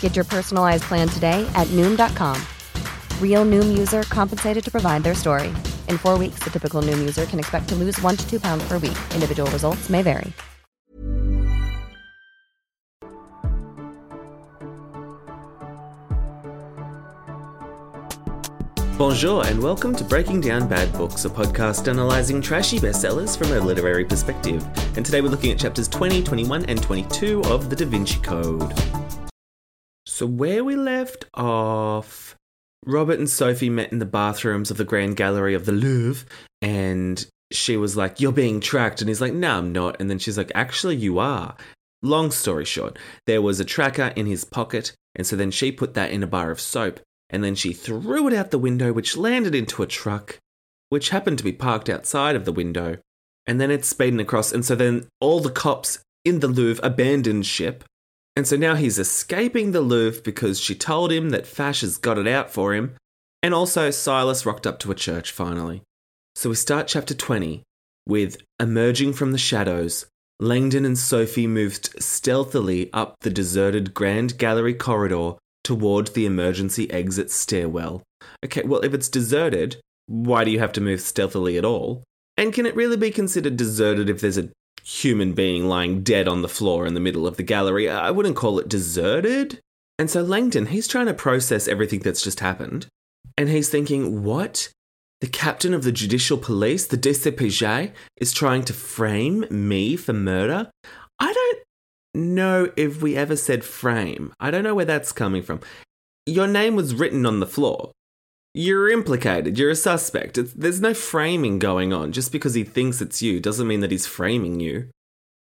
Get your personalized plan today at Noom.com. Real Noom user compensated to provide their story. In four weeks, the typical Noom user can expect to lose one to two pounds per week. Individual results may vary. Bonjour and welcome to Breaking Down Bad Books, a podcast analysing trashy bestsellers from a literary perspective. And today we're looking at chapters 20, 21, and 22 of The Da Vinci Code. So, where we left off, Robert and Sophie met in the bathrooms of the Grand Gallery of the Louvre, and she was like, You're being tracked. And he's like, No, I'm not. And then she's like, Actually, you are. Long story short, there was a tracker in his pocket, and so then she put that in a bar of soap and then she threw it out the window, which landed into a truck, which happened to be parked outside of the window. And then it's speeding across, and so then all the cops in the Louvre abandoned ship. And so now he's escaping the Louvre because she told him that Fache has got it out for him. And also, Silas rocked up to a church finally. So we start chapter 20 with Emerging from the Shadows. Langdon and Sophie moved stealthily up the deserted Grand Gallery corridor toward the emergency exit stairwell. Okay, well, if it's deserted, why do you have to move stealthily at all? And can it really be considered deserted if there's a human being lying dead on the floor in the middle of the gallery? I wouldn't call it deserted. And so Langdon, he's trying to process everything that's just happened. And he's thinking, what? The captain of the judicial police, the DCPJ, is trying to frame me for murder? I don't know if we ever said frame. I don't know where that's coming from. Your name was written on the floor. You're implicated. You're a suspect. It's, there's no framing going on. Just because he thinks it's you doesn't mean that he's framing you.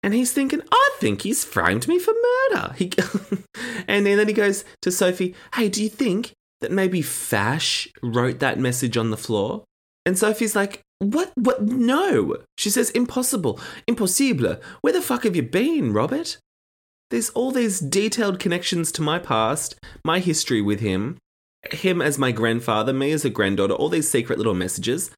And he's thinking, I think he's framed me for murder. He, and then he goes to Sophie, Hey, do you think that maybe Fache wrote that message on the floor? And Sophie's like, What? What? No. She says, Impossible. Impossible. Where the fuck have you been, Robert? There's all these detailed connections to my past, my history with him, him as my grandfather, me as a granddaughter, all these secret little messages.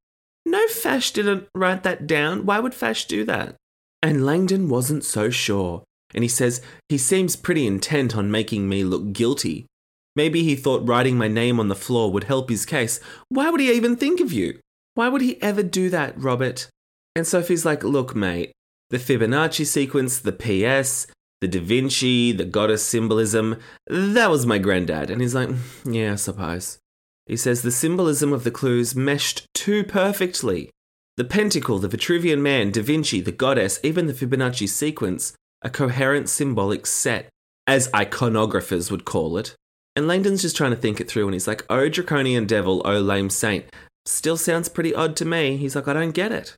No, Fache didn't write that down. Why would Fache do that? And Langdon wasn't so sure. And he says he seems pretty intent on making me look guilty. Maybe he thought writing my name on the floor would help his case. Why would he even think of you? Why would he ever do that, Robert? And Sophie's like, Look, mate, the Fibonacci sequence, the PS, the Da Vinci, the goddess symbolism. That was my granddad. And he's like, yeah, I suppose. He says the symbolism of the clues meshed too perfectly. The pentacle, the Vitruvian man, Da Vinci, the goddess, even the Fibonacci sequence, a coherent symbolic set, as iconographers would call it. And Langdon's just trying to think it through and he's like, oh, draconian devil, oh, lame saint. Still sounds pretty odd to me. He's like, I don't get it.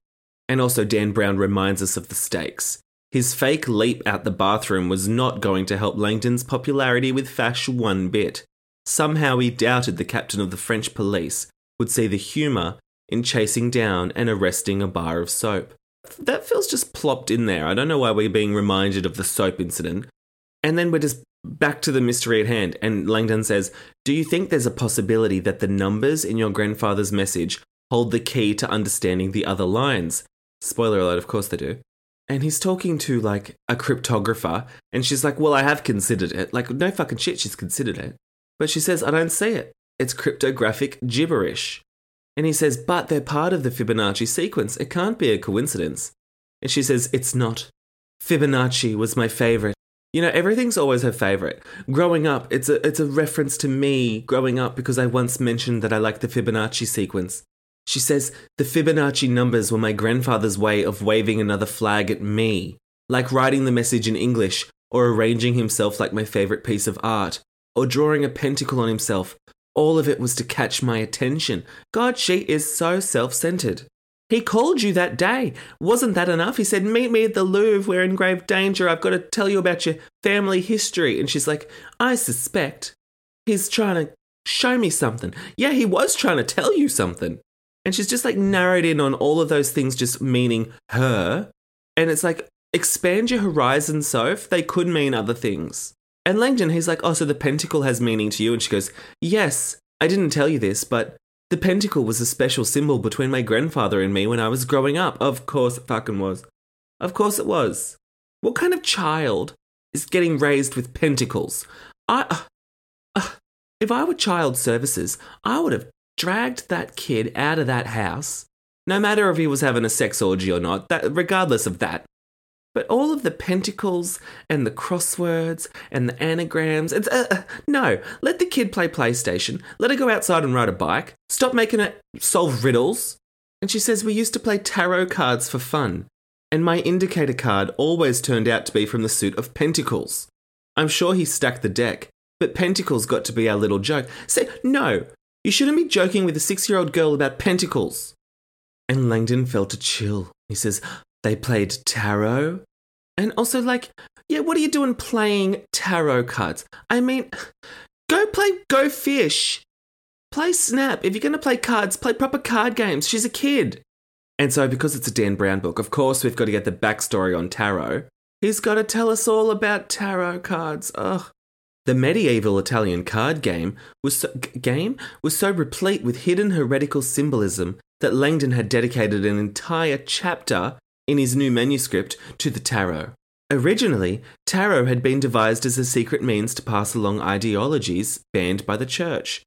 And also, Dan Brown reminds us of the stakes. His fake leap out the bathroom was not going to help Langdon's popularity with Fache one bit. Somehow he doubted the captain of the French police would see the humour in chasing down and arresting a bar of soap. That feels just plopped in there. I don't know why we're being reminded of the soap incident. And then we're just back to the mystery at hand. And Langdon says, Do you think there's a possibility that the numbers in your grandfather's message hold the key to understanding the other lines? Spoiler alert, of course they do and he's talking to like a cryptographer and she's like well i have considered it. Like no fucking shit she's considered it. But she says i don't see it. It's cryptographic gibberish. And he says but they're part of the fibonacci sequence. It can't be a coincidence. And she says it's not. Fibonacci was my favorite. You know, everything's always her favorite. Growing up, it's a it's a reference to me growing up because I once mentioned that I like the Fibonacci sequence. She says the Fibonacci numbers were my grandfather's way of waving another flag at me, like writing the message in English or arranging himself like my favorite piece of art, or drawing a pentacle on himself. All of it was to catch my attention. God, she is so self centered. He called you that day. Wasn't that enough? He said, Meet me at the Louvre. We're in grave danger. I've got to tell you about your family history. And she's like, I suspect he's trying to show me something. Yeah, he was trying to tell you something. And she's just like narrowed in on all of those things just meaning her. And it's like, expand your horizon, Soph. They could mean other things. And Langdon, he's like, Oh, so the pentacle has meaning to you? And she goes, Yes, I didn't tell you this, but the pentacle was a special symbol between my grandfather and me when I was growing up. Of course it fucking was. Of course it was. What kind of child is getting raised with pentacles? I. Uh, uh, if I were child services, I would have dragged that kid out of that house, no matter if he was having a sex orgy or not, that, regardless of that. But all of the pentacles and the crosswords and the anagrams, it's, uh, uh, no, let the kid play PlayStation. Let her go outside and ride a bike. Stop making it solve riddles. And she says, We used to play tarot cards for fun. And my indicator card always turned out to be from the suit of pentacles. I'm sure he stacked the deck, but pentacles got to be our little joke. Say, no, you shouldn't be joking with a six year old girl about pentacles. And Langdon felt a chill. He says, they played tarot. And also, like, yeah, what are you doing playing tarot cards? I mean, go play Go Fish. Play Snap. If you're going to play cards, play proper card games. She's a kid. And so, because it's a Dan Brown book, of course, we've got to get the backstory on tarot. He's got to tell us all about tarot cards. Ugh. The medieval Italian card game was so, game was so replete with hidden heretical symbolism that Langdon had dedicated an entire chapter in his new manuscript to the tarot. Originally, tarot had been devised as a secret means to pass along ideologies banned by the church.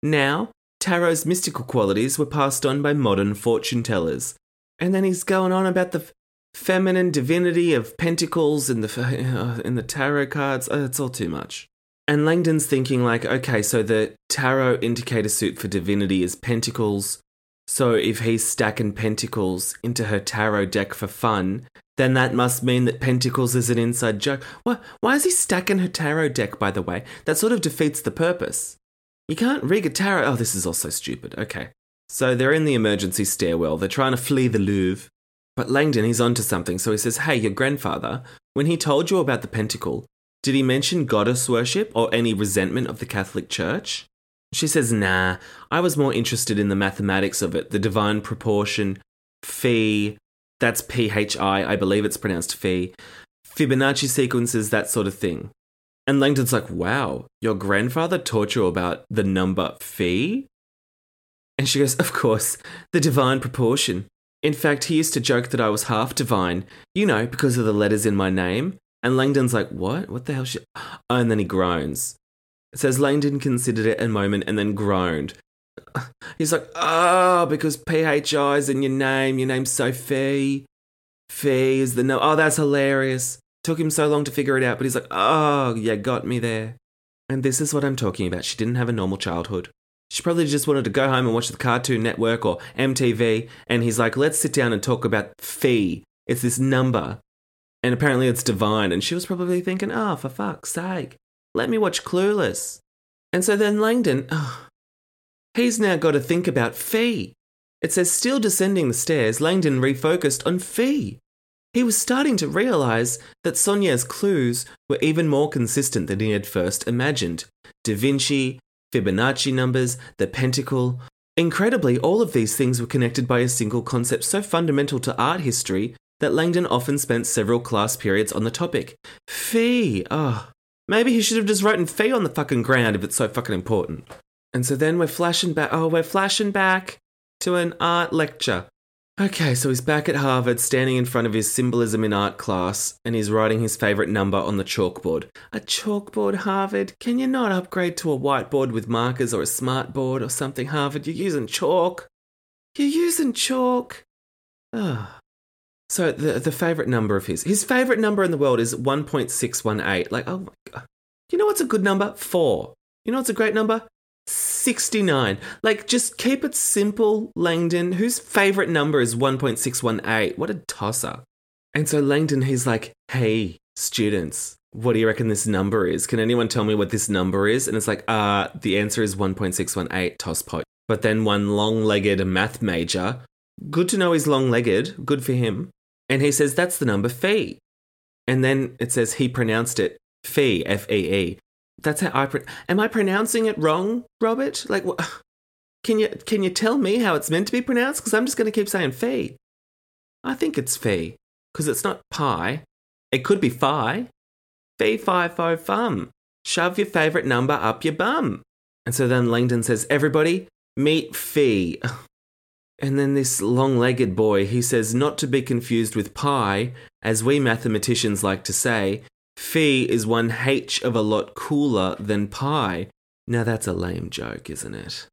Now, tarot's mystical qualities were passed on by modern fortune tellers. And then he's going on about the feminine divinity of pentacles in the in the tarot cards. Oh, it's all too much. And Langdon's thinking like, okay, so the tarot indicator suit for divinity is pentacles, so if he's stacking pentacles into her tarot deck for fun, then that must mean that pentacles is an inside joke. Why, why is he stacking her tarot deck, by the way? That sort of defeats the purpose. You can't rig a tarot. Oh, this is also stupid. Okay. So they're in the emergency stairwell. They're trying to flee the Louvre. But Langdon, he's onto something. So he says, Hey, your grandfather, when he told you about the pentacle, did he mention goddess worship or any resentment of the Catholic Church? She says, nah, I was more interested in the mathematics of it, the divine proportion, phi, that's P H I, I believe it's pronounced phi, Fibonacci sequences, that sort of thing. And Langdon's like, wow, your grandfather taught you about the number phi? And she goes, of course, the divine proportion. In fact, he used to joke that I was half divine, you know, because of the letters in my name. And Langdon's like, what? What the hell? She-? Oh, and then he groans. It says Langdon considered it a moment and then groaned. He's like, oh, because PHI is in your name. Your name's Sophie. Fee is the no. Oh, that's hilarious. Took him so long to figure it out, but he's like, oh, yeah, got me there. And this is what I'm talking about. She didn't have a normal childhood. She probably just wanted to go home and watch the Cartoon Network or MTV. And he's like, let's sit down and talk about fee. It's this number. And apparently it's divine. And she was probably thinking, oh, for fuck's sake. Let me watch Clueless. And so then Langdon, oh, he's now got to think about Fee. It says, still descending the stairs, Langdon refocused on Fee. He was starting to realize that Saunière's clues were even more consistent than he had first imagined. Da Vinci, Fibonacci numbers, the pentacle. Incredibly, all of these things were connected by a single concept so fundamental to art history that Langdon often spent several class periods on the topic. Fee, oh, Maybe he should have just written Fee on the fucking ground if it's so fucking important. And so then we're flashing back. Oh, we're flashing back to an art lecture. Okay, so he's back at Harvard, standing in front of his symbolism in art class, and he's writing his favourite number on the chalkboard. A chalkboard, Harvard? Can you not upgrade to a whiteboard with markers or a smart board or something, Harvard? You're using chalk. You're using chalk. Oh. So the the favorite number of his, his favorite number in the world is 1.618. Like, oh my god. You know what's a good number? 4. You know what's a great number? 69. Like just keep it simple, Langdon. Whose favorite number is 1.618? What a tosser. And so Langdon he's like, "Hey, students, what do you reckon this number is? Can anyone tell me what this number is?" And it's like, "Uh, the answer is 1.618 tosspot." But then one long-legged math major, good to know he's long-legged, good for him. And he says that's the number fee. And then it says he pronounced it fee, F E E. That's how I pro- am I pronouncing it wrong, Robert? Like, wh- can you can you tell me how it's meant to be pronounced? Because I'm just going to keep saying fee. I think it's fee because it's not pi. It could be phi. Phi fi fo fum. Shove your favorite number up your bum. And so then Langdon says, "Everybody, meet phi." And then this long legged boy, he says, not to be confused with pi, as we mathematicians like to say, phi is one H of a lot cooler than pi. Now that's a lame joke, isn't it?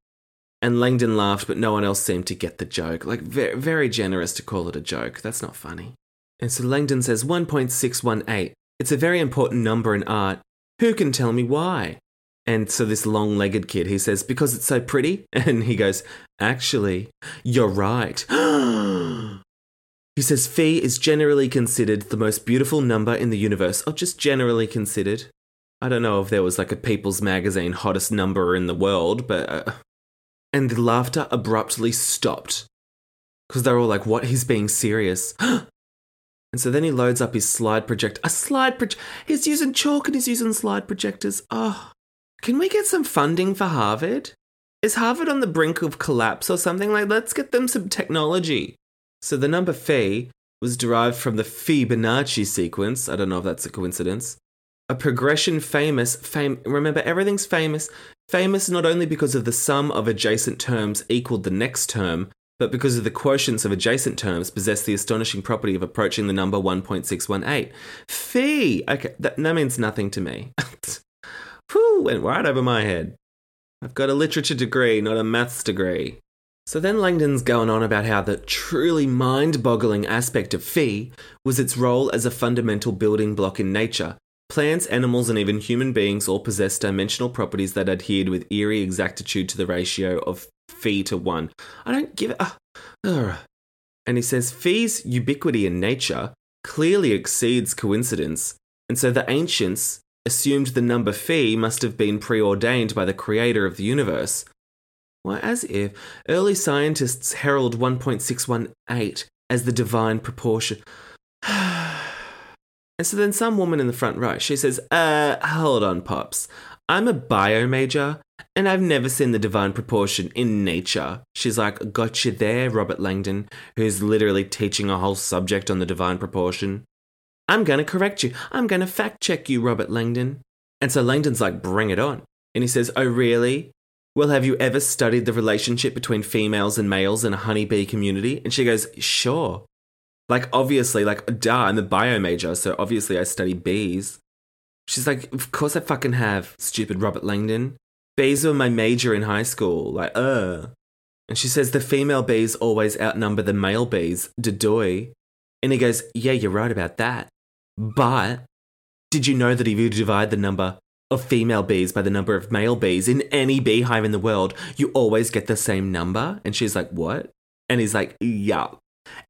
And Langdon laughed, but no one else seemed to get the joke. Like, very, very generous to call it a joke. That's not funny. And so Langdon says 1.618. It's a very important number in art. Who can tell me why? And so this long legged kid, he says, because it's so pretty. And he goes, actually, you're right. he says, phi is generally considered the most beautiful number in the universe, or just generally considered. I don't know if there was like a People's Magazine hottest number in the world, but. Uh... And the laughter abruptly stopped. Because they're all like, what? He's being serious. and so then he loads up his slide projector. A slide projector. He's using chalk and he's using slide projectors. Oh. Can we get some funding for Harvard? Is Harvard on the brink of collapse or something? Like, let's get them some technology. So the number phi was derived from the Fibonacci sequence. I don't know if that's a coincidence. A progression famous, fame, remember everything's famous. Famous not only because of the sum of adjacent terms equaled the next term, but because of the quotients of adjacent terms possess the astonishing property of approaching the number 1.618. Phi! Okay, that, that means nothing to me. Whew, went right over my head. I've got a literature degree, not a maths degree. So then Langdon's going on about how the truly mind boggling aspect of phi was its role as a fundamental building block in nature. Plants, animals, and even human beings all possess dimensional properties that adhered with eerie exactitude to the ratio of phi to 1. I don't give it. Uh, and he says phi's ubiquity in nature clearly exceeds coincidence, and so the ancients assumed the number phi must have been preordained by the creator of the universe. Why, as if early scientists herald 1.618 as the divine proportion. and so then some woman in the front row, she says, uh, hold on, Pops. I'm a bio major, and I've never seen the divine proportion in nature. She's like, got you there, Robert Langdon, who's literally teaching a whole subject on the divine proportion. I'm going to correct you. I'm going to fact check you, Robert Langdon. And so Langdon's like, bring it on. And he says, Oh, really? Well, have you ever studied the relationship between females and males in a honeybee community? And she goes, Sure. Like, obviously, like, duh, I'm a bio major, so obviously I study bees. She's like, Of course I fucking have, stupid Robert Langdon. Bees were my major in high school. Like, uh. And she says, The female bees always outnumber the male bees. de doy. And he goes, Yeah, you're right about that. But did you know that if you divide the number of female bees by the number of male bees in any beehive in the world, you always get the same number? And she's like, What? And he's like, Yeah.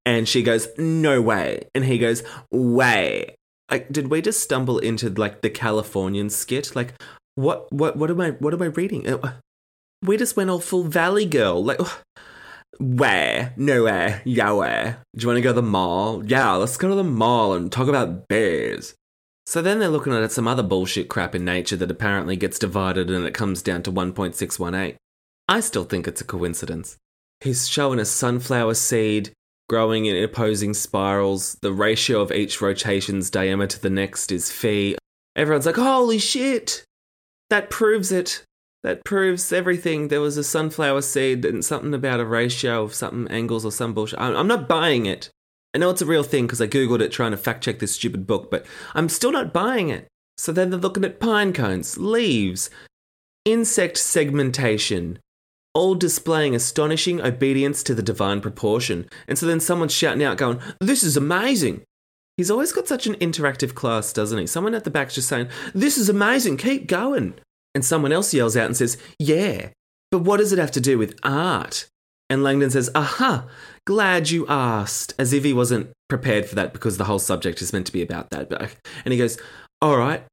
And she goes, No way. And he goes, Way. Like, did we just stumble into like the Californian skit? Like, what, what, what am I, what am I reading? Uh, we just went all full Valley Girl. Like, where? Nowhere. Yeah, where? Do you want to go to the mall? Yeah, let's go to the mall and talk about bears. So then they're looking at some other bullshit crap in nature that apparently gets divided and it comes down to 1.618. I still think it's a coincidence. He's showing a sunflower seed growing in opposing spirals. The ratio of each rotation's diameter to the next is phi. Everyone's like, holy shit! That proves it. That proves everything. There was a sunflower seed and something about a ratio of something angles or some bullshit. I'm I'm not buying it. I know it's a real thing because I googled it trying to fact check this stupid book, but I'm still not buying it. So then they're looking at pine cones, leaves, insect segmentation, all displaying astonishing obedience to the divine proportion. And so then someone's shouting out, going, This is amazing. He's always got such an interactive class, doesn't he? Someone at the back's just saying, This is amazing, keep going. And someone else yells out and says, Yeah, but what does it have to do with art? And Langdon says, Aha, glad you asked, as if he wasn't prepared for that because the whole subject is meant to be about that. Uh, and he goes, All right,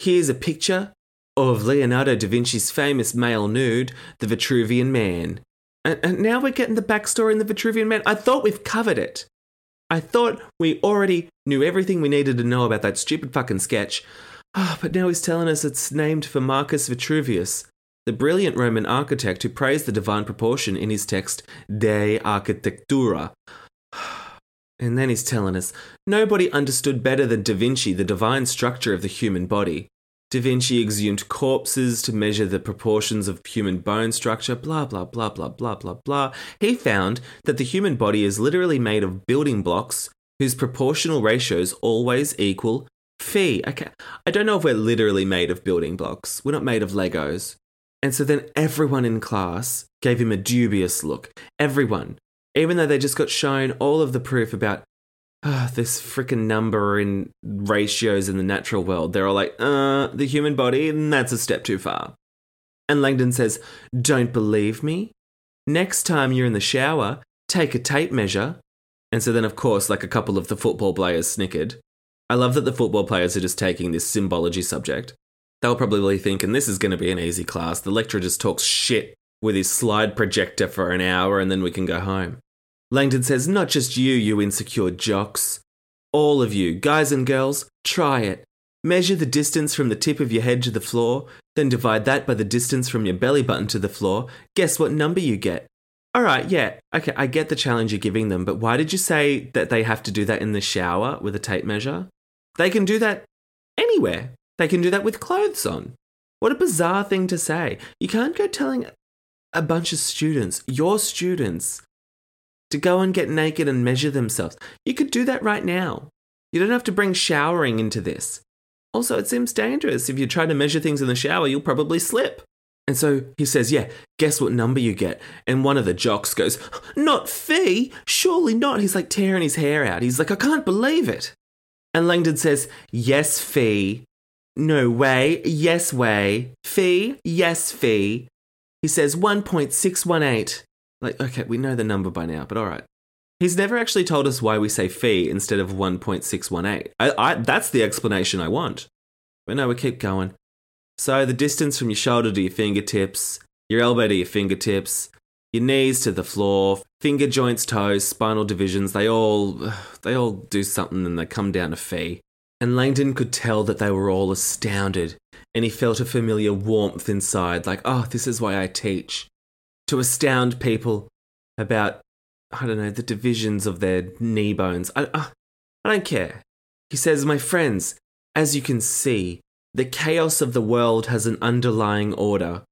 here's a picture of Leonardo da Vinci's famous male nude, The Vitruvian Man. And, and now we're getting the backstory in The Vitruvian Man. I thought we've covered it. I thought we already knew everything we needed to know about that stupid fucking sketch. Oh, but now he's telling us it's named for Marcus Vitruvius, the brilliant Roman architect who praised the divine proportion in his text De Architectura. And then he's telling us nobody understood better than Da Vinci the divine structure of the human body. Da Vinci exhumed corpses to measure the proportions of human bone structure, blah, blah, blah, blah, blah, blah, blah. He found that the human body is literally made of building blocks whose proportional ratios always equal phi. Okay, I don't know if we're literally made of building blocks. We're not made of Legos. And so then everyone in class gave him a dubious look. Everyone. Even though they just got shown all of the proof about oh, this freaking number in ratios in the natural world. They're all like, uh, the human body, that's a step too far. And Langdon says, Don't believe me? Next time you're in the shower, take a tape measure. And so then, of course, like a couple of the football players snickered. I love that the football players are just taking this symbology subject. They'll probably thinking this is going to be an easy class. The lecturer just talks shit with his slide projector for an hour and then we can go home. Langdon says, Not just you, you insecure jocks. All of you, guys and girls, try it. Measure the distance from the tip of your head to the floor, then divide that by the distance from your belly button to the floor. Guess what number you get? All right, yeah, okay, I get the challenge you're giving them, but why did you say that they have to do that in the shower with a tape measure? They can do that anywhere. They can do that with clothes on. What a bizarre thing to say. You can't go telling a bunch of students, your students, to go and get naked and measure themselves. You could do that right now. You don't have to bring showering into this. Also, it seems dangerous. If you try to measure things in the shower, you'll probably slip. And so he says, Yeah, guess what number you get? And one of the jocks goes, Not fee? surely not. He's like tearing his hair out. He's like, I can't believe it. And Langdon says, Yes, fee. No way. Yes, way. Fee. Yes, fee. He says 1.618. Like, okay, we know the number by now, but all right. He's never actually told us why we say fee instead of 1.618. I, I, that's the explanation I want. But no, we keep going. So the distance from your shoulder to your fingertips, your elbow to your fingertips, your knees to the floor, finger joints, toes, spinal divisions, they all they all do something and they come down to phi. And Langdon could tell that they were all astounded, and he felt a familiar warmth inside, like, oh, this is why I teach to astound people about, I don't know, the divisions of their knee bones. I, I, I don't care. He says, My friends, as you can see, the chaos of the world has an underlying order.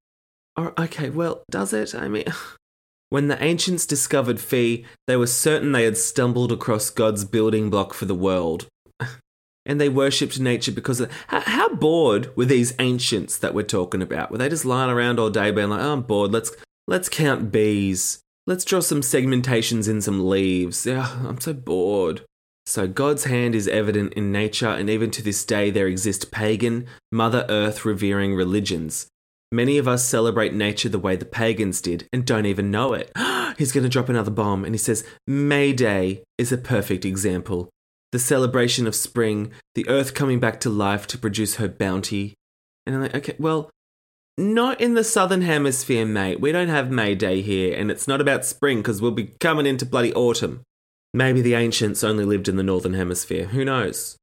Or, okay, well, does it? I mean, when the ancients discovered phi, they were certain they had stumbled across God's building block for the world. and they worshipped nature because of how, how, bored were these ancients that we're talking about? Were they just lying around all day being like, oh, I'm bored, let's Let's count bees. Let's draw some segmentations in some leaves. Yeah, I'm so bored. So, God's hand is evident in nature, and even to this day, there exist pagan, Mother Earth revering religions. Many of us celebrate nature the way the pagans did and don't even know it. He's going to drop another bomb, and he says May Day is a perfect example. The celebration of spring, the earth coming back to life to produce her bounty. And I'm like, okay, well, not in the southern hemisphere, mate. We don't have May Day here, and it's not about spring because we'll be coming into bloody autumn. Maybe the ancients only lived in the northern hemisphere. Who knows?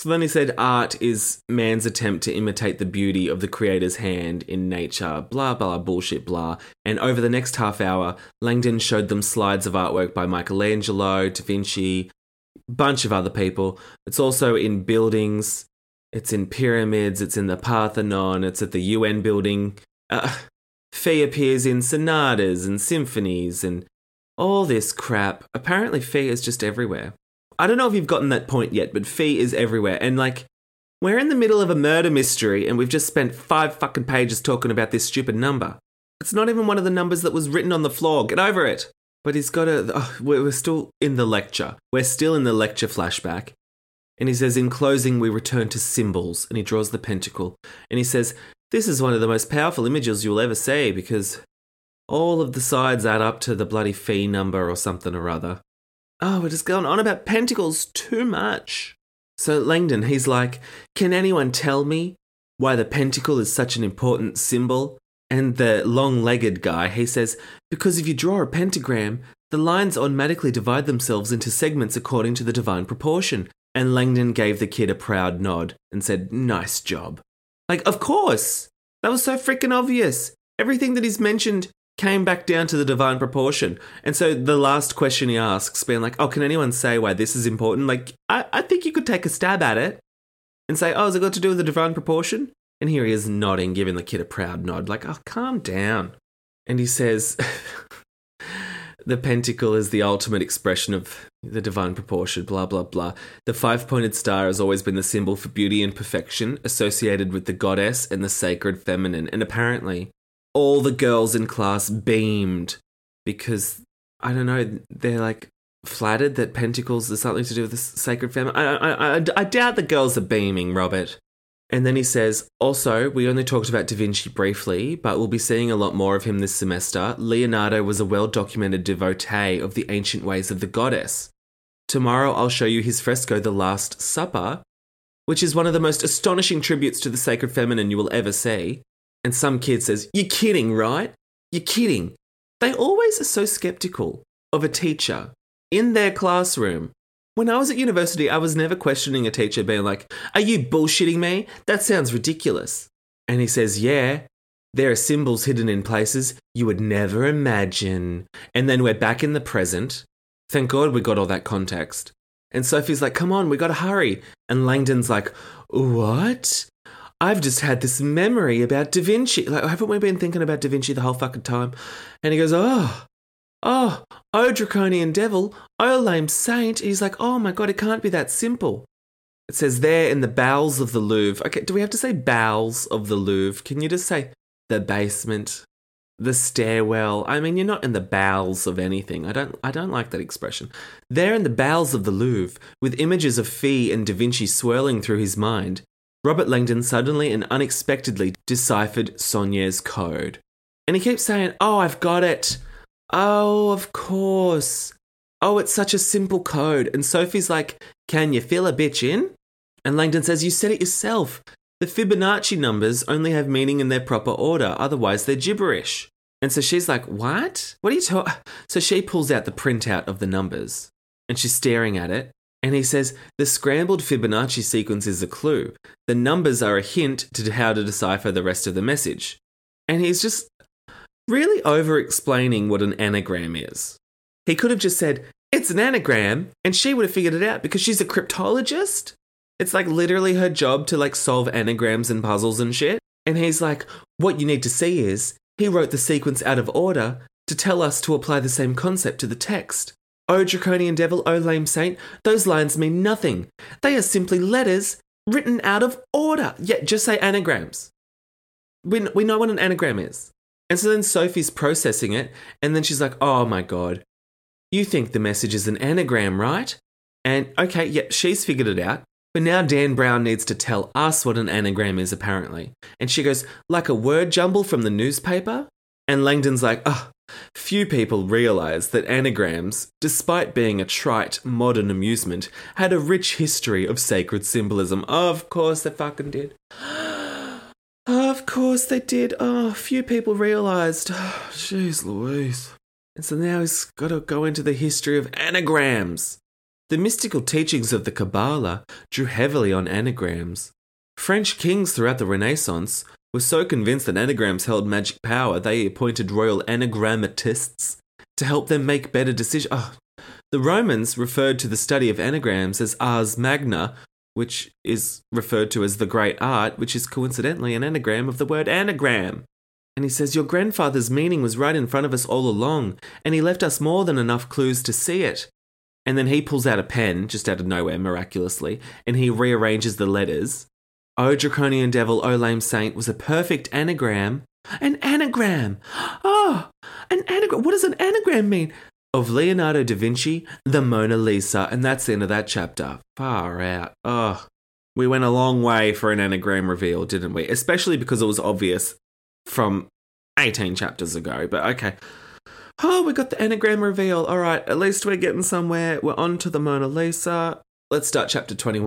So then he said art is man's attempt to imitate the beauty of the creator's hand in nature, blah, blah, bullshit, blah. And over the next half hour, Langdon showed them slides of artwork by Michelangelo, Da Vinci, bunch of other people. It's also in buildings, it's in pyramids, it's in the Parthenon, it's at the UN building. Uh, Phi appears in sonatas and symphonies and all this crap. Apparently, Phi is just everywhere. I don't know if you've gotten that point yet, but Phi is everywhere. And like, we're in the middle of a murder mystery and we've just spent five fucking pages talking about this stupid number. It's not even one of the numbers that was written on the floor. Get over it. But he's got a. Oh, we're still in the lecture. We're still in the lecture flashback. And he says, in closing, we return to symbols. And he draws the pentacle. And he says, this is one of the most powerful images you'll ever see because all of the sides add up to the bloody phi number or something or other. Oh, we're just going on about pentacles too much. So Langdon, he's like, can anyone tell me why the pentacle is such an important symbol? And the long legged guy, he says, because if you draw a pentagram, the lines automatically divide themselves into segments according to the divine proportion. And Langdon gave the kid a proud nod and said, Nice job. Like, of course! That was so freaking obvious. Everything that he's mentioned came back down to the divine proportion. And so the last question he asks, being like, Oh, can anyone say why this is important? Like, I, I think you could take a stab at it and say, Oh, has it got to do with the divine proportion? And here he is nodding, giving the kid a proud nod, like, Oh, calm down. And he says, The pentacle is the ultimate expression of the divine proportion, blah, blah, blah. The five pointed star has always been the symbol for beauty and perfection, associated with the goddess and the sacred feminine. And apparently, all the girls in class beamed because, I don't know, they're like flattered that pentacles is something to do with the sacred feminine. I, I, I, I doubt the girls are beaming, Robert. And then he says, also, we only talked about Da Vinci briefly, but we'll be seeing a lot more of him this semester. Leonardo was a well documented devotee of the ancient ways of the goddess. Tomorrow I'll show you his fresco, The Last Supper, which is one of the most astonishing tributes to the sacred feminine you will ever see. And some kid says, You're kidding, right? You're kidding. They always are so skeptical of a teacher in their classroom when I was at university, I was never questioning a teacher being like, Are you bullshitting me? That sounds ridiculous. And he says, Yeah, there are symbols hidden in places you would never imagine. And then we're back in the present. Thank God we got all that context. And Sophie's like, Come on, we gotta hurry. And Langdon's like, What? I've just had this memory about Da Vinci. Like, haven't we been thinking about Da Vinci the whole fucking time? And he goes, Oh, oh, oh, draconian devil, oh, lame saint. He's like, oh my god, it can't be that simple. It says there in the bowels of the Louvre. Okay, do we have to say bowels of the Louvre? Can you just say the basement, the stairwell? I mean, you're not in the bowels of anything. I don't, I don't like that expression. There in the bowels of the Louvre, with images of Fee and Da Vinci swirling through his mind, Robert Langdon suddenly and unexpectedly deciphered Saunière's code. And he keeps saying, Oh, I've got it. Oh, of course. Oh, it's such a simple code. And Sophie's like, Can you fill a bitch in? And Langdon says, You said it yourself. The Fibonacci numbers only have meaning in their proper order, otherwise, they're gibberish. And so she's like, What? What are you talking? So she pulls out the printout of the numbers and she's staring at it. And he says, The scrambled Fibonacci sequence is a clue. The numbers are a hint to how to decipher the rest of the message. And he's just really over explaining what an anagram is. He could have just said, it's an anagram, and she would have figured it out because she's a cryptologist. It's like literally her job to like solve anagrams and puzzles and shit. And he's like, what you need to see is he wrote the sequence out of order to tell us to apply the same concept to the text. Oh, draconian devil, O lame saint, those lines mean nothing. They are simply letters written out of order. Yeah, just say anagrams. We, we know what an anagram is. And so then Sophie's processing it, and then she's like, oh my God, you think the message is an anagram, right? And okay, yeah, she's figured it out. But now Dan Brown needs to tell us what an anagram is, apparently. And she goes, like a word jumble from the newspaper? And Langdon's like, oh, few people realise that anagrams, despite being a trite modern amusement, had a rich history of sacred symbolism. Of course they fucking did. Of course they did. Oh, few people realised. Oh, jeez Louise. And so now he's got to go into the history of anagrams. The mystical teachings of the Kabbalah drew heavily on anagrams. French kings throughout the Renaissance were so convinced that anagrams held magic power, they appointed royal anagrammatists to help them make better decisions. Oh, the Romans referred to the study of anagrams as ars magna, which is referred to as the great art, which is coincidentally an anagram of the word anagram. And he says, Your grandfather's meaning was right in front of us all along, and he left us more than enough clues to see it. And then he pulls out a pen, just out of nowhere, miraculously, and he rearranges the letters. O draconian devil, O lame saint was a perfect anagram An anagram. Oh, an anagram. What does an anagram mean? Of Leonardo da Vinci, the Mona Lisa. And that's the end of that chapter. Far out. Oh, we went a long way for an anagram reveal, didn't we? Especially because it was obvious from 18 chapters ago. But okay. Oh, we got the anagram reveal. All right, at least we're getting somewhere. We're on to the Mona Lisa. Let's start chapter 21.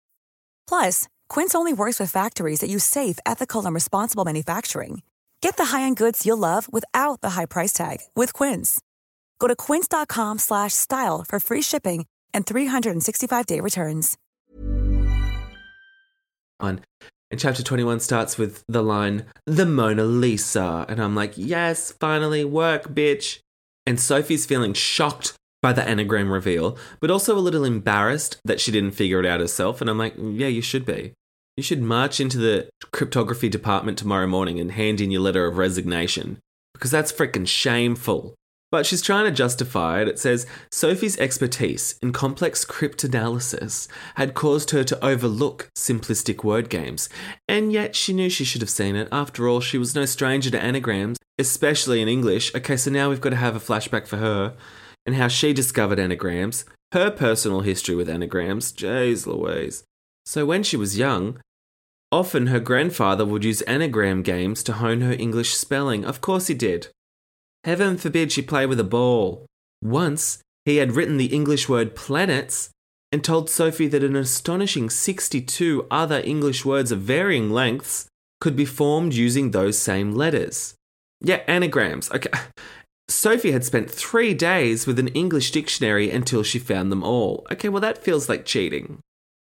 Plus, Quince only works with factories that use safe, ethical, and responsible manufacturing. Get the high-end goods you'll love without the high price tag with Quince. Go to quince.com slash style for free shipping and 365-day returns. On And chapter 21 starts with the line, the Mona Lisa. And I'm like, yes, finally, work, bitch. And Sophie's feeling shocked by the anagram reveal, but also a little embarrassed that she didn't figure it out herself. And I'm like, yeah, you should be. You should march into the cryptography department tomorrow morning and hand in your letter of resignation because that's freaking shameful. But she's trying to justify it. It says Sophie's expertise in complex cryptanalysis had caused her to overlook simplistic word games, and yet she knew she should have seen it. After all, she was no stranger to anagrams, especially in English. Okay, so now we've got to have a flashback for her and how she discovered anagrams, her personal history with anagrams. Jeez Louise. So when she was young, often her grandfather would use anagram games to hone her English spelling. Of course he did. Heaven forbid she play with a ball. Once, he had written the English word planets and told Sophie that an astonishing 62 other English words of varying lengths could be formed using those same letters. Yeah, anagrams. Okay. Sophie had spent three days with an English dictionary until she found them all. Okay, well, that feels like cheating.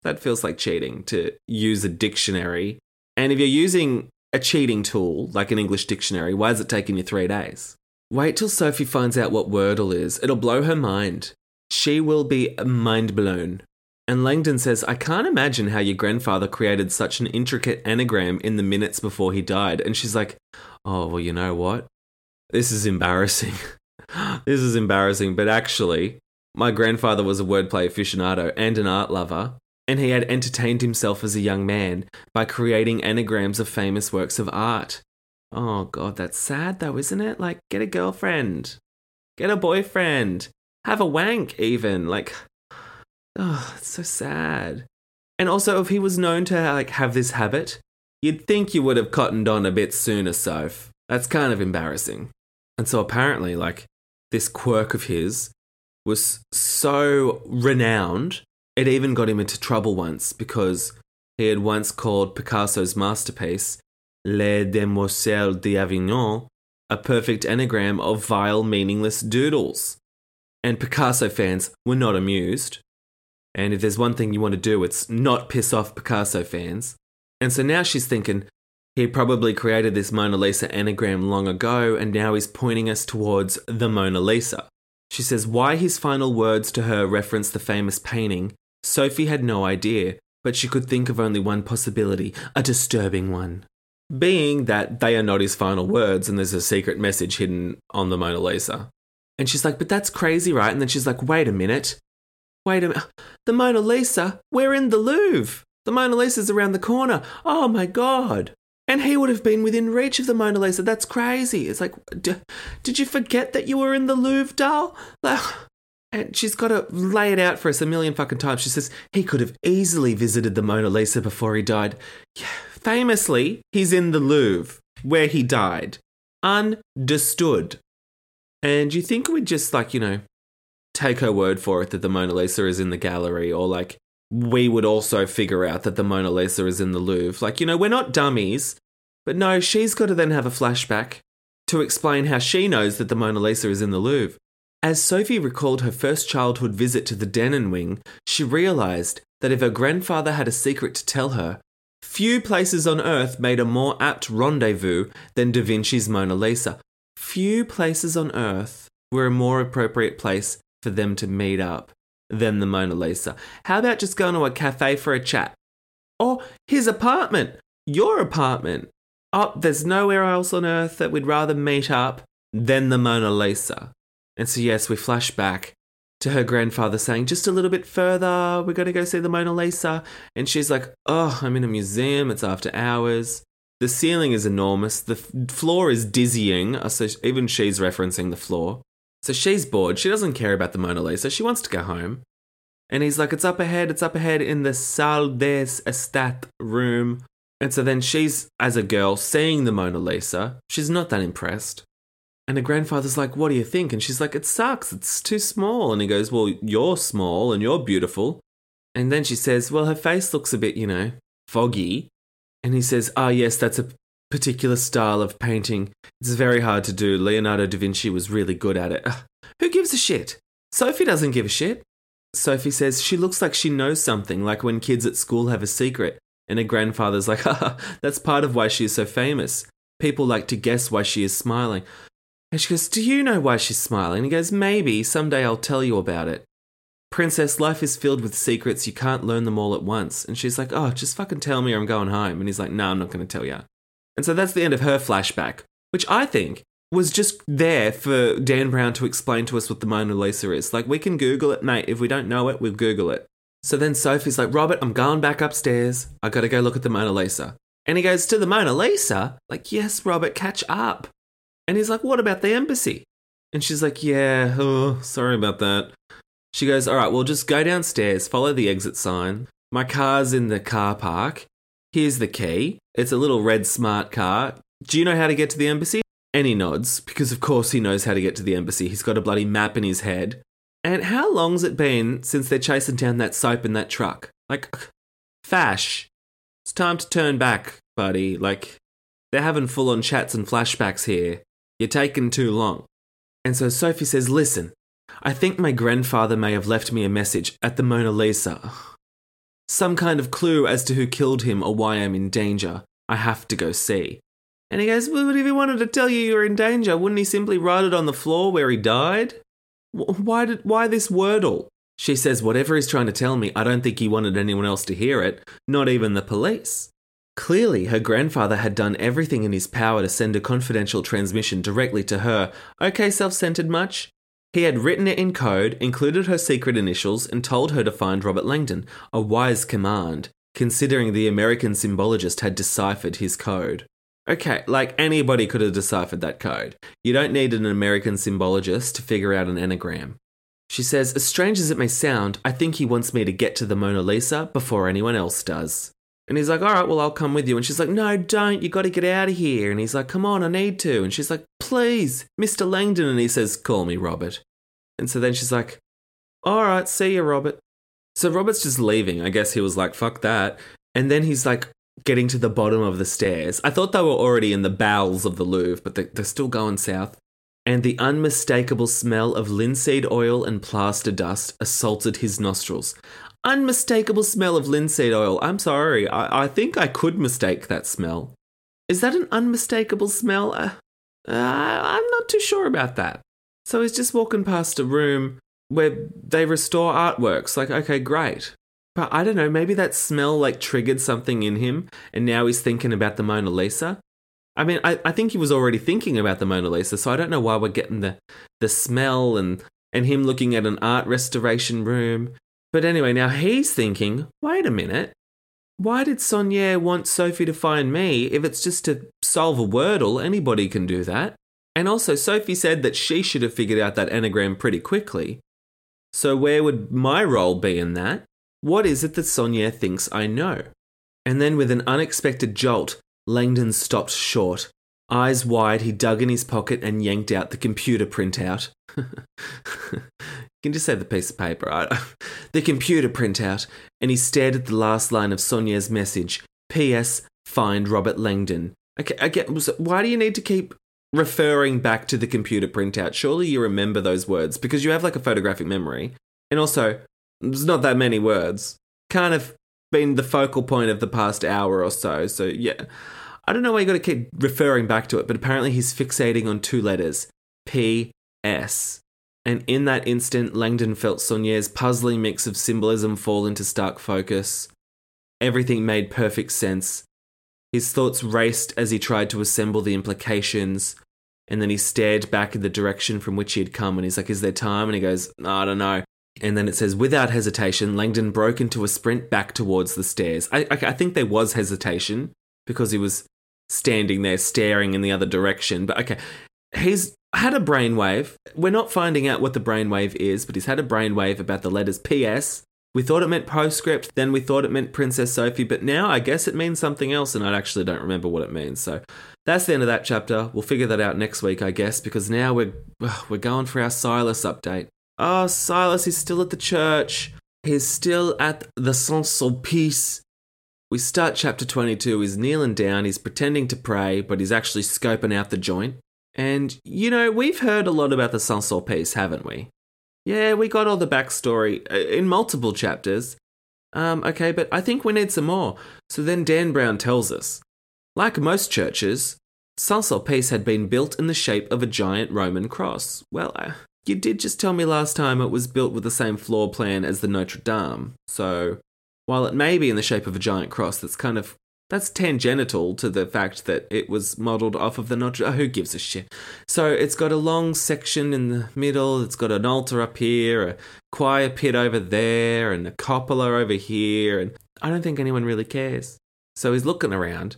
That feels like cheating to use a dictionary. And if you're using a cheating tool like an English dictionary, why is it taking you three days? Wait till Sophie finds out what Wordle is. It'll blow her mind. She will be mind blown. And Langdon says, I can't imagine how your grandfather created such an intricate anagram in the minutes before he died. And she's like, Oh, well, you know what? This is embarrassing. this is embarrassing. But actually, my grandfather was a wordplay aficionado and an art lover, and he had entertained himself as a young man by creating anagrams of famous works of art. Oh, God, that's sad though, isn't it? Like, get a girlfriend, get a boyfriend, have a wank, even. Like, oh, it's so sad. And also, if he was known to like have this habit, you'd think you would have cottoned on a bit sooner, Soph. That's kind of embarrassing. And so apparently, like, this quirk of his was so renowned, it even got him into trouble once because he had once called Picasso's masterpiece, Les Demoiselles d'Avignon, a perfect anagram of vile, meaningless doodles. And Picasso fans were not amused. And if there's one thing you want to do, it's not piss off Picasso fans. And so now she's thinking, he probably created this Mona Lisa anagram long ago, and now he's pointing us towards the Mona Lisa. She says why his final words to her reference the famous painting. Sophie had no idea, but she could think of only one possibility, a disturbing one. Being that they are not his final words and there's a secret message hidden on the Mona Lisa. And she's like, but that's crazy, right? And then she's like, wait a minute. Wait a minute. The Mona Lisa? We're in the Louvre. The Mona Lisa's around the corner. Oh my God. And he would have been within reach of the Mona Lisa. That's crazy. It's like, did you forget that you were in the Louvre, doll? Like, And she's got to lay it out for us a million fucking times. She says he could have easily visited the Mona Lisa before he died. Yeah, famously, he's in the Louvre where he died. Understood. And you think we'd just, like, you know, take her word for it that the Mona Lisa is in the gallery or, like, we would also figure out that the Mona Lisa is in the Louvre. Like, you know, we're not dummies. But no, she's got to then have a flashback to explain how she knows that the Mona Lisa is in the Louvre. As Sophie recalled her first childhood visit to the Denon Wing, she realised that if her grandfather had a secret to tell her, few places on earth made a more apt rendezvous than Da Vinci's Mona Lisa. Few places on earth were a more appropriate place for them to meet up than the Mona Lisa. How about just going to a cafe for a chat? Or his apartment, your apartment. Oh, there's nowhere else on earth that we'd rather meet up than the Mona Lisa. And so, yes, we flash back to her grandfather saying, just a little bit further, we're going to go see the Mona Lisa. And she's like, oh, I'm in a museum, it's after hours. The ceiling is enormous, the f- floor is dizzying, uh, so even she's referencing the floor. So she's bored, she doesn't care about the Mona Lisa, she wants to go home. And he's like, it's up ahead, it's up ahead in the Salle des Etats room. And so then she's, as a girl, seeing the Mona Lisa. She's not that impressed. And her grandfather's like, What do you think? And she's like, It sucks. It's too small. And he goes, Well, you're small and you're beautiful. And then she says, Well, her face looks a bit, you know, foggy. And he says, Ah, oh, yes, that's a particular style of painting. It's very hard to do. Leonardo da Vinci was really good at it. Who gives a shit? Sophie doesn't give a shit. Sophie says she looks like she knows something, like when kids at school have a secret. And her grandfather's like, Haha, that's part of why she is so famous. People like to guess why she is smiling. And she goes, Do you know why she's smiling? And he goes, Maybe. Someday I'll tell you about it. Princess, life is filled with secrets. You can't learn them all at once. And she's like, Oh, just fucking tell me or I'm going home. And he's like, No, I'm not going to tell you. And so that's the end of her flashback, which I think was just there for Dan Brown to explain to us what the Mona Lisa is. Like, we can Google it, mate. If we don't know it, we'll Google it. So then Sophie's like, Robert, I'm going back upstairs. I gotta go look at the Mona Lisa. And he goes, To the Mona Lisa? Like, yes, Robert, catch up. And he's like, What about the embassy? And she's like, Yeah, oh, sorry about that. She goes, All right, well, just go downstairs, follow the exit sign. My car's in the car park. Here's the key. It's a little red smart car. Do you know how to get to the embassy? And he nods, because of course he knows how to get to the embassy. He's got a bloody map in his head. And how long's it been since they're chasing down that soap in that truck? Like, Fache, it's time to turn back, buddy. Like, they're having full on chats and flashbacks here. You're taking too long. And so Sophie says, Listen, I think my grandfather may have left me a message at the Mona Lisa. Some kind of clue as to who killed him or why I'm in danger. I have to go see. And he goes, Well, if he wanted to tell you you're in danger, wouldn't he simply write it on the floor where he died? Why, did, why this wordle? She says, Whatever he's trying to tell me, I don't think he wanted anyone else to hear it, not even the police. Clearly, her grandfather had done everything in his power to send a confidential transmission directly to her. Okay, self centered much? He had written it in code, included her secret initials, and told her to find Robert Langdon. A wise command, considering the American symbologist had deciphered his code. Okay, like anybody could have deciphered that code. You don't need an American symbologist to figure out an anagram. She says, As strange as it may sound, I think he wants me to get to the Mona Lisa before anyone else does. And he's like, all right, well, I'll come with you. And she's like, no, don't. You got to get out of here. And he's like, come on, I need to. And she's like, please, Mr. Langdon. And he says, call me Robert. And so then she's like, all right, see you, Robert. So Robert's just leaving. I guess he was like, fuck that. And then he's like getting to the bottom of the stairs. I thought they were already in the bowels of the Louvre, but they're still going south. And the unmistakable smell of linseed oil and plaster dust assaulted his nostrils unmistakable smell of linseed oil. I'm sorry, I, I think I could mistake that smell. Is that an unmistakable smell? Uh, uh, I'm not too sure about that. So he's just walking past a room where they restore artworks. Like, okay, great. But I don't know, maybe that smell like triggered something in him and now he's thinking about the Mona Lisa. I mean, I, I think he was already thinking about the Mona Lisa, so I don't know why we're getting the the smell and and him looking at an art restoration room but anyway, now he's thinking, wait a minute. Why did Saunière want Sophie to find me if it's just to solve a wordle? Anybody can do that. And also, Sophie said that she should have figured out that anagram pretty quickly. So, where would my role be in that? What is it that Saunière thinks I know? And then, with an unexpected jolt, Langdon stopped short. Eyes wide, he dug in his pocket and yanked out the computer printout. You can just say the piece of paper. I, the computer printout, and he stared at the last line of Saunière's message. P.S. Find Robert Langdon. Okay, again, why do you need to keep referring back to the computer printout? Surely you remember those words because you have like a photographic memory. And also, there's not that many words. Kind of been the focal point of the past hour or so. So, yeah. I don't know why you got to keep referring back to it, but apparently he's fixating on two letters P S. And in that instant, Langdon felt Saunière's puzzling mix of symbolism fall into stark focus. Everything made perfect sense. His thoughts raced as he tried to assemble the implications, and then he stared back in the direction from which he had come, and he's like, Is there time? And he goes, I don't know. And then it says, without hesitation, Langdon broke into a sprint back towards the stairs. I, I, I think there was hesitation because he was standing there staring in the other direction. But okay, he's had a brainwave. We're not finding out what the brainwave is, but he's had a brainwave about the letters PS. We thought it meant postscript, then we thought it meant Princess Sophie, but now I guess it means something else, and I actually don't remember what it means. So that's the end of that chapter. We'll figure that out next week, I guess, because now we're we're going for our Silas update. Oh, Silas is still at the church. He's still at the Saint Sulpice. We start chapter 22. He's kneeling down, he's pretending to pray, but he's actually scoping out the joint. And, you know, we've heard a lot about the Saint Sulpice, haven't we? Yeah, we got all the backstory uh, in multiple chapters. Um, okay, but I think we need some more. So then Dan Brown tells us. Like most churches, Saint Sulpice had been built in the shape of a giant Roman cross. Well, uh, you did just tell me last time it was built with the same floor plan as the Notre Dame. So, while it may be in the shape of a giant cross, that's kind of that's tangential to the fact that it was modelled off of the Notre. Oh, who gives a shit? So it's got a long section in the middle. It's got an altar up here, a choir pit over there, and a cupola over here. And I don't think anyone really cares. So he's looking around,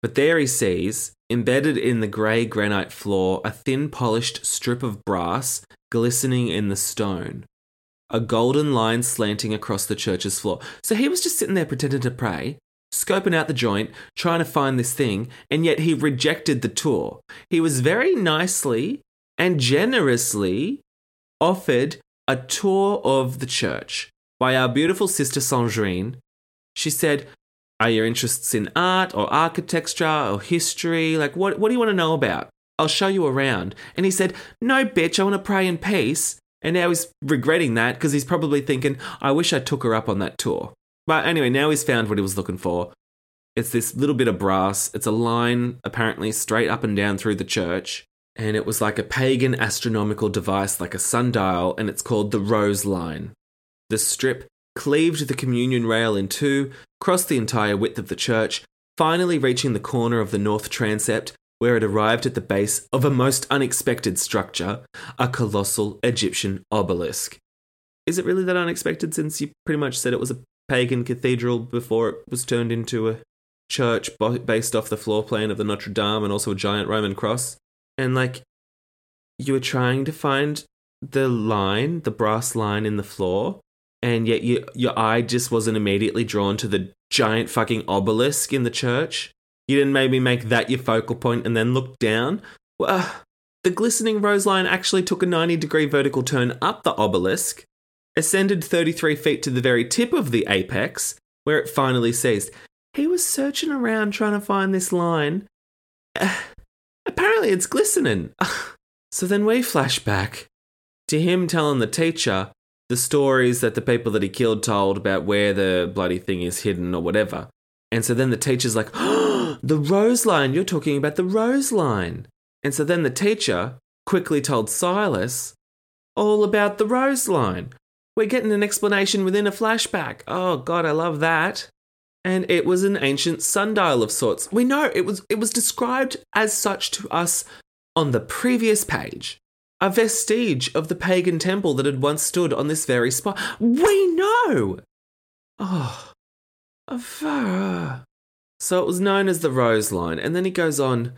but there he sees, embedded in the grey granite floor, a thin polished strip of brass glistening in the stone. A golden line slanting across the church's floor. So he was just sitting there pretending to pray, scoping out the joint, trying to find this thing, and yet he rejected the tour. He was very nicely and generously offered a tour of the church by our beautiful sister Sandrine. She said, Are your interests in art or architecture or history? Like, what, what do you want to know about? I'll show you around. And he said, No, bitch, I want to pray in peace. And now he's regretting that because he's probably thinking, I wish I took her up on that tour. But anyway, now he's found what he was looking for. It's this little bit of brass. It's a line, apparently, straight up and down through the church. And it was like a pagan astronomical device, like a sundial, and it's called the Rose Line. The strip cleaved the communion rail in two, crossed the entire width of the church, finally reaching the corner of the north transept, where it arrived at the base of a most unexpected structure, a colossal Egyptian obelisk. Is it really that unexpected since you pretty much said it was a pagan cathedral before it was turned into a church based off the floor plan of the Notre Dame and also a giant Roman cross. And like, you were trying to find the line, the brass line in the floor, and yet you, your eye just wasn't immediately drawn to the giant fucking obelisk in the church. You didn't maybe make that your focal point and then look down. Well, the glistening rose line actually took a 90 degree vertical turn up the obelisk ascended 33 feet to the very tip of the apex, where it finally ceased. He was searching around trying to find this line. Uh, apparently, it's glistening. so then we flash back to him telling the teacher the stories that the people that he killed told about where the bloody thing is hidden or whatever. And so then the teacher's like, oh, the rose line, you're talking about the rose line. And so then the teacher quickly told Silas all about the rose line. We're getting an explanation within a flashback. Oh god, I love that. And it was an ancient sundial of sorts. We know it was it was described as such to us on the previous page. A vestige of the pagan temple that had once stood on this very spot. We know! Oh. So it was known as the Rose Line, and then he goes on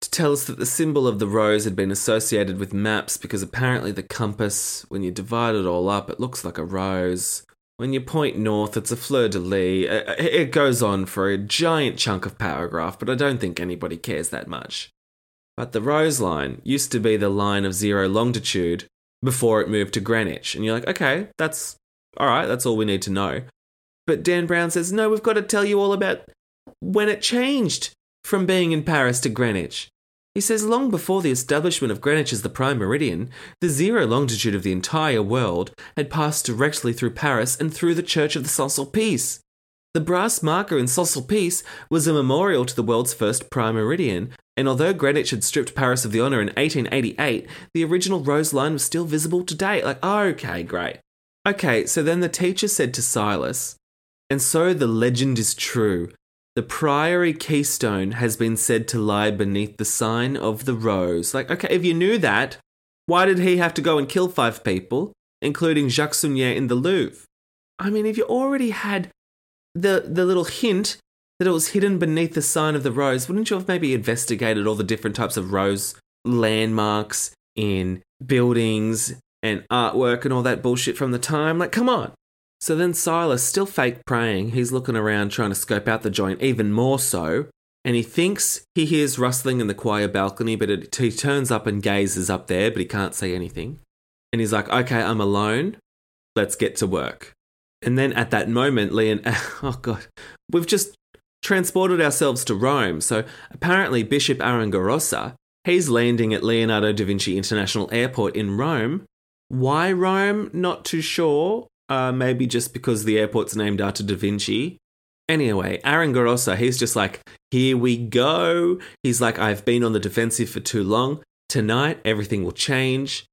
to tell us that the symbol of the rose had been associated with maps because apparently the compass, when you divide it all up, it looks like a rose. When you point north, it's a fleur de lis. It goes on for a giant chunk of paragraph, but I don't think anybody cares that much. But the rose line used to be the line of zero longitude, before it moved to Greenwich. And you're like, okay, that's all right, that's all we need to know. But Dan Brown says, no, we've got to tell you all about when it changed from being in Paris to Greenwich. He says long before the establishment of Greenwich as the prime meridian, the zero longitude of the entire world had passed directly through Paris and through the Church of the Saint Sulpice. The brass marker in Sulpice was a memorial to the world's first prime meridian, and although Greenwich had stripped Paris of the honour in 1888, the original rose line was still visible today. Like, okay, great. Okay, so then the teacher said to Silas, and so the legend is true. The priory keystone has been said to lie beneath the sign of the rose. Like, okay, if you knew that, why did he have to go and kill five people, including Jacques Saunière in the Louvre? I mean, if you already had the, the little hint that it was hidden beneath the sign of the rose, wouldn't you have maybe investigated all the different types of rose landmarks in buildings and artwork and all that bullshit from the time? Like, come on. So then Silas, still fake praying, he's looking around trying to scope out the joint even more so. And he thinks he hears rustling in the choir balcony, but it, he turns up and gazes up there, but he can't say anything. And he's like, okay, I'm alone. Let's get to work. And then at that moment, Leon, oh God, we've just transported ourselves to Rome. So apparently, Bishop Aringarosa, he's landing at Leonardo da Vinci International Airport in Rome. Why Rome? Not too sure. Uh, maybe just because the airport's named after Da Vinci. Anyway, Aringarosa, he's just like, here we go. He's like, I've been on the defensive for too long. Tonight, everything will change.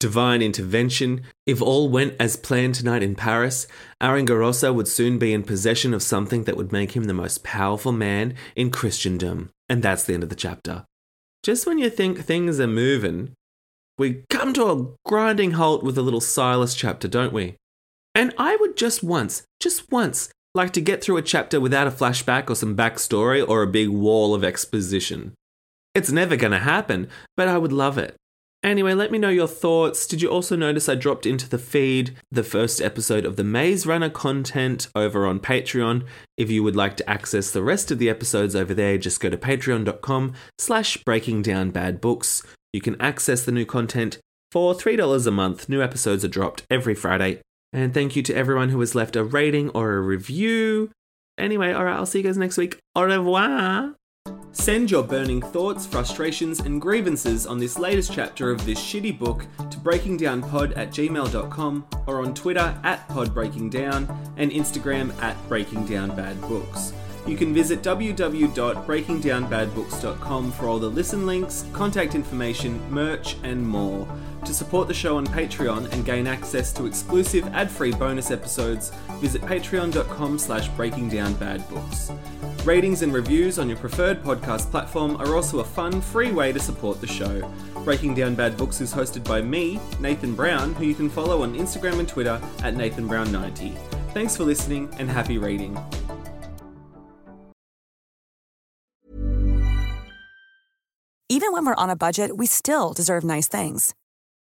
Divine intervention. If all went as planned tonight in Paris, Aringarosa would soon be in possession of something that would make him the most powerful man in Christendom. And that's the end of the chapter. Just when you think things are moving, we come to a grinding halt with a little Silas chapter, don't we? And I would just once, just once, like to get through a chapter without a flashback or some backstory or a big wall of exposition. It's never going to happen, but I would love it. Anyway, let me know your thoughts. Did you also notice I dropped into the feed the first episode of the Maze Runner content over on Patreon? If you would like to access the rest of the episodes over there, just go to patreon.com slash breaking down bad books. You can access the new content for $3 a month. New episodes are dropped every Friday and thank you to everyone who has left a rating or a review. Anyway, all right, I'll see you guys next week. Au revoir. Send your burning thoughts, frustrations, and grievances on this latest chapter of this shitty book to breakingdownpod at gmail.com or on Twitter at podbreakingdown and Instagram at breakingdownbadbooks. You can visit www.breakingdownbadbooks.com for all the listen links, contact information, merch, and more. To support the show on Patreon and gain access to exclusive ad-free bonus episodes, visit patreon.com slash breakingdownbadbooks. Ratings and reviews on your preferred podcast platform are also a fun, free way to support the show. Breaking Down Bad Books is hosted by me, Nathan Brown, who you can follow on Instagram and Twitter at NathanBrown90. Thanks for listening and happy reading. Even when we're on a budget, we still deserve nice things.